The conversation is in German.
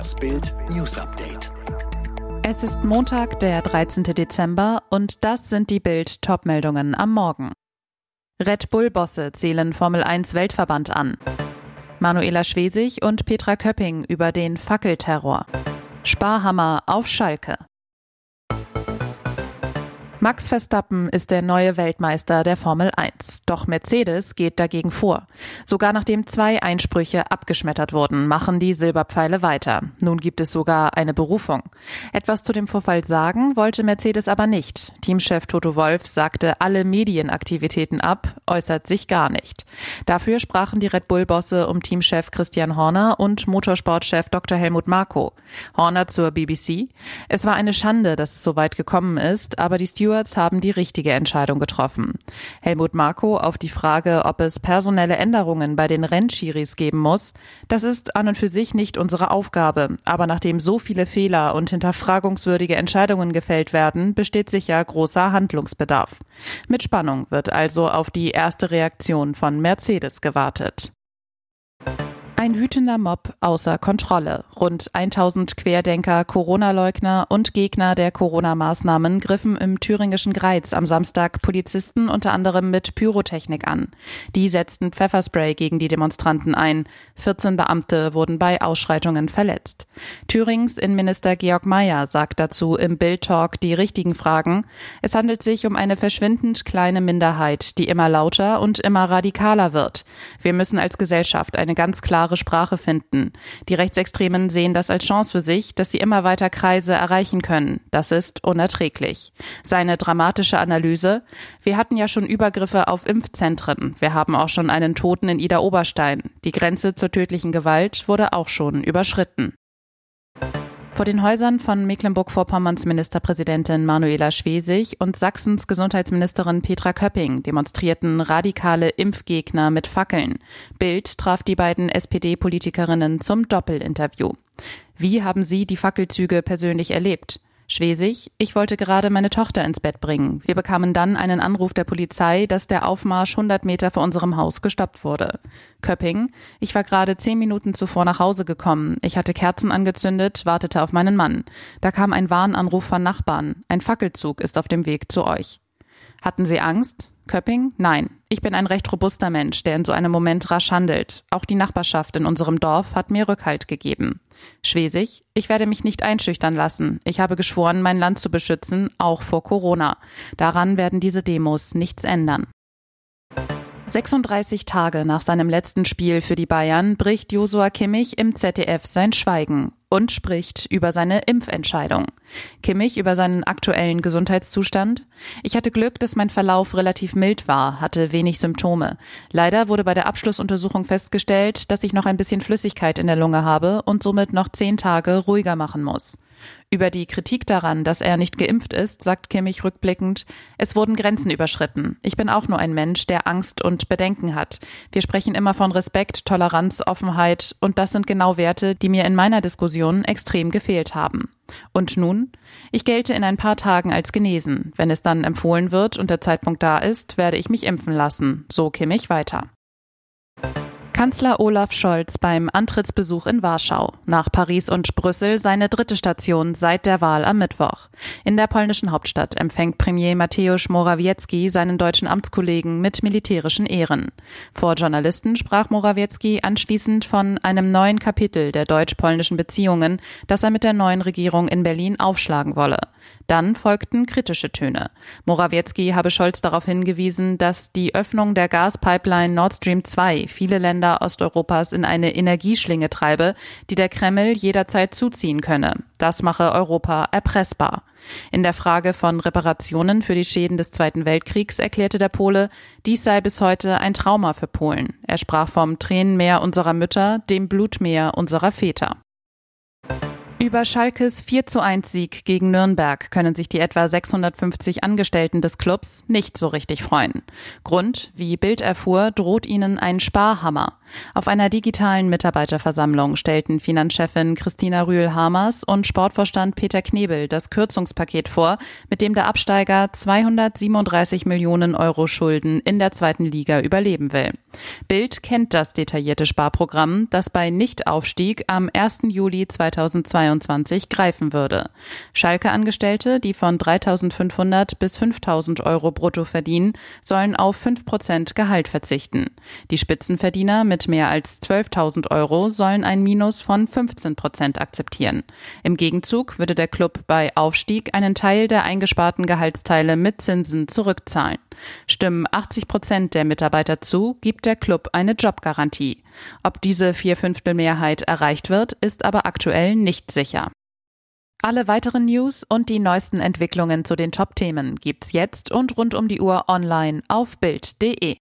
Das Bild News Update. Es ist Montag, der 13. Dezember und das sind die Bild Topmeldungen am Morgen. Red Bull Bosse zählen Formel 1 Weltverband an. Manuela Schwesig und Petra Köpping über den Fackelterror. Sparhammer auf Schalke. Max Verstappen ist der neue Weltmeister der Formel 1. Doch Mercedes geht dagegen vor. Sogar nachdem zwei Einsprüche abgeschmettert wurden, machen die Silberpfeile weiter. Nun gibt es sogar eine Berufung. Etwas zu dem Vorfall sagen wollte Mercedes aber nicht. Teamchef Toto Wolf sagte alle Medienaktivitäten ab, äußert sich gar nicht. Dafür sprachen die Red Bull-Bosse um Teamchef Christian Horner und Motorsportchef Dr. Helmut Marko. Horner zur BBC. Es war eine Schande, dass es so weit gekommen ist, aber die Stewards Stewards haben die richtige Entscheidung getroffen. Helmut Marko auf die Frage, ob es personelle Änderungen bei den Rennschiris geben muss, das ist an und für sich nicht unsere Aufgabe. Aber nachdem so viele Fehler und hinterfragungswürdige Entscheidungen gefällt werden, besteht sicher großer Handlungsbedarf. Mit Spannung wird also auf die erste Reaktion von Mercedes gewartet. Ein wütender Mob außer Kontrolle. Rund 1000 Querdenker, Corona-Leugner und Gegner der Corona-Maßnahmen griffen im thüringischen Greiz am Samstag Polizisten unter anderem mit Pyrotechnik an. Die setzten Pfefferspray gegen die Demonstranten ein. 14 Beamte wurden bei Ausschreitungen verletzt. Thürings Innenminister Georg Mayer sagt dazu im Bild-Talk die richtigen Fragen. Es handelt sich um eine verschwindend kleine Minderheit, die immer lauter und immer radikaler wird. Wir müssen als Gesellschaft eine ganz klare klare Sprache finden. Die Rechtsextremen sehen das als Chance für sich, dass sie immer weiter Kreise erreichen können. Das ist unerträglich. Seine dramatische Analyse. Wir hatten ja schon Übergriffe auf Impfzentren. Wir haben auch schon einen Toten in Ida Oberstein. Die Grenze zur tödlichen Gewalt wurde auch schon überschritten. Vor den Häusern von Mecklenburg-Vorpommerns Ministerpräsidentin Manuela Schwesig und Sachsens Gesundheitsministerin Petra Köpping demonstrierten radikale Impfgegner mit Fackeln. Bild traf die beiden SPD-Politikerinnen zum Doppelinterview. Wie haben Sie die Fackelzüge persönlich erlebt? Schwesig, ich wollte gerade meine Tochter ins Bett bringen. Wir bekamen dann einen Anruf der Polizei, dass der Aufmarsch 100 Meter vor unserem Haus gestoppt wurde. Köpping, ich war gerade zehn Minuten zuvor nach Hause gekommen. Ich hatte Kerzen angezündet, wartete auf meinen Mann. Da kam ein Warnanruf von Nachbarn. Ein Fackelzug ist auf dem Weg zu euch. Hatten Sie Angst? Köpping? Nein. Ich bin ein recht robuster Mensch, der in so einem Moment rasch handelt. Auch die Nachbarschaft in unserem Dorf hat mir Rückhalt gegeben. Schwesig? Ich werde mich nicht einschüchtern lassen. Ich habe geschworen, mein Land zu beschützen, auch vor Corona. Daran werden diese Demos nichts ändern. 36 Tage nach seinem letzten Spiel für die Bayern bricht Josua Kimmich im ZDF sein Schweigen und spricht über seine Impfentscheidung. Kimmich über seinen aktuellen Gesundheitszustand. Ich hatte Glück, dass mein Verlauf relativ mild war, hatte wenig Symptome. Leider wurde bei der Abschlussuntersuchung festgestellt, dass ich noch ein bisschen Flüssigkeit in der Lunge habe und somit noch zehn Tage ruhiger machen muss. Über die Kritik daran, dass er nicht geimpft ist, sagt Kimmich rückblickend, es wurden Grenzen überschritten. Ich bin auch nur ein Mensch, der Angst und Bedenken hat. Wir sprechen immer von Respekt, Toleranz, Offenheit und das sind genau Werte, die mir in meiner Diskussion extrem gefehlt haben. Und nun? Ich gelte in ein paar Tagen als genesen. Wenn es dann empfohlen wird und der Zeitpunkt da ist, werde ich mich impfen lassen. So Kimmich weiter. Kanzler Olaf Scholz beim Antrittsbesuch in Warschau. Nach Paris und Brüssel seine dritte Station seit der Wahl am Mittwoch. In der polnischen Hauptstadt empfängt Premier Mateusz Morawiecki seinen deutschen Amtskollegen mit militärischen Ehren. Vor Journalisten sprach Morawiecki anschließend von einem neuen Kapitel der deutsch-polnischen Beziehungen, das er mit der neuen Regierung in Berlin aufschlagen wolle. Dann folgten kritische Töne. Morawiecki habe Scholz darauf hingewiesen, dass die Öffnung der Gaspipeline Nord Stream 2 viele Länder Osteuropas in eine Energieschlinge treibe, die der Kreml jederzeit zuziehen könne. Das mache Europa erpressbar. In der Frage von Reparationen für die Schäden des Zweiten Weltkriegs erklärte der Pole, dies sei bis heute ein Trauma für Polen. Er sprach vom Tränenmeer unserer Mütter, dem Blutmeer unserer Väter. Über Schalkes 4 zu 1 Sieg gegen Nürnberg können sich die etwa 650 Angestellten des Clubs nicht so richtig freuen. Grund, wie Bild erfuhr, droht ihnen ein Sparhammer. Auf einer digitalen Mitarbeiterversammlung stellten Finanzchefin Christina Rühl-Hamers und Sportvorstand Peter Knebel das Kürzungspaket vor, mit dem der Absteiger 237 Millionen Euro Schulden in der zweiten Liga überleben will. Bild kennt das detaillierte Sparprogramm, das bei Nichtaufstieg am 1. Juli 2022 2022 greifen würde. Schalke-Angestellte, die von 3.500 bis 5.000 Euro brutto verdienen, sollen auf 5 Prozent Gehalt verzichten. Die Spitzenverdiener mit mehr als 12.000 Euro sollen ein Minus von 15 Prozent akzeptieren. Im Gegenzug würde der Club bei Aufstieg einen Teil der eingesparten Gehaltsteile mit Zinsen zurückzahlen. Stimmen 80 Prozent der Mitarbeiter zu, gibt der Club eine Jobgarantie. Ob diese Vierfünftelmehrheit erreicht wird, ist aber aktuell nicht sicher. Alle weiteren News und die neuesten Entwicklungen zu den Top-Themen gibt's jetzt und rund um die Uhr online auf Bild.de.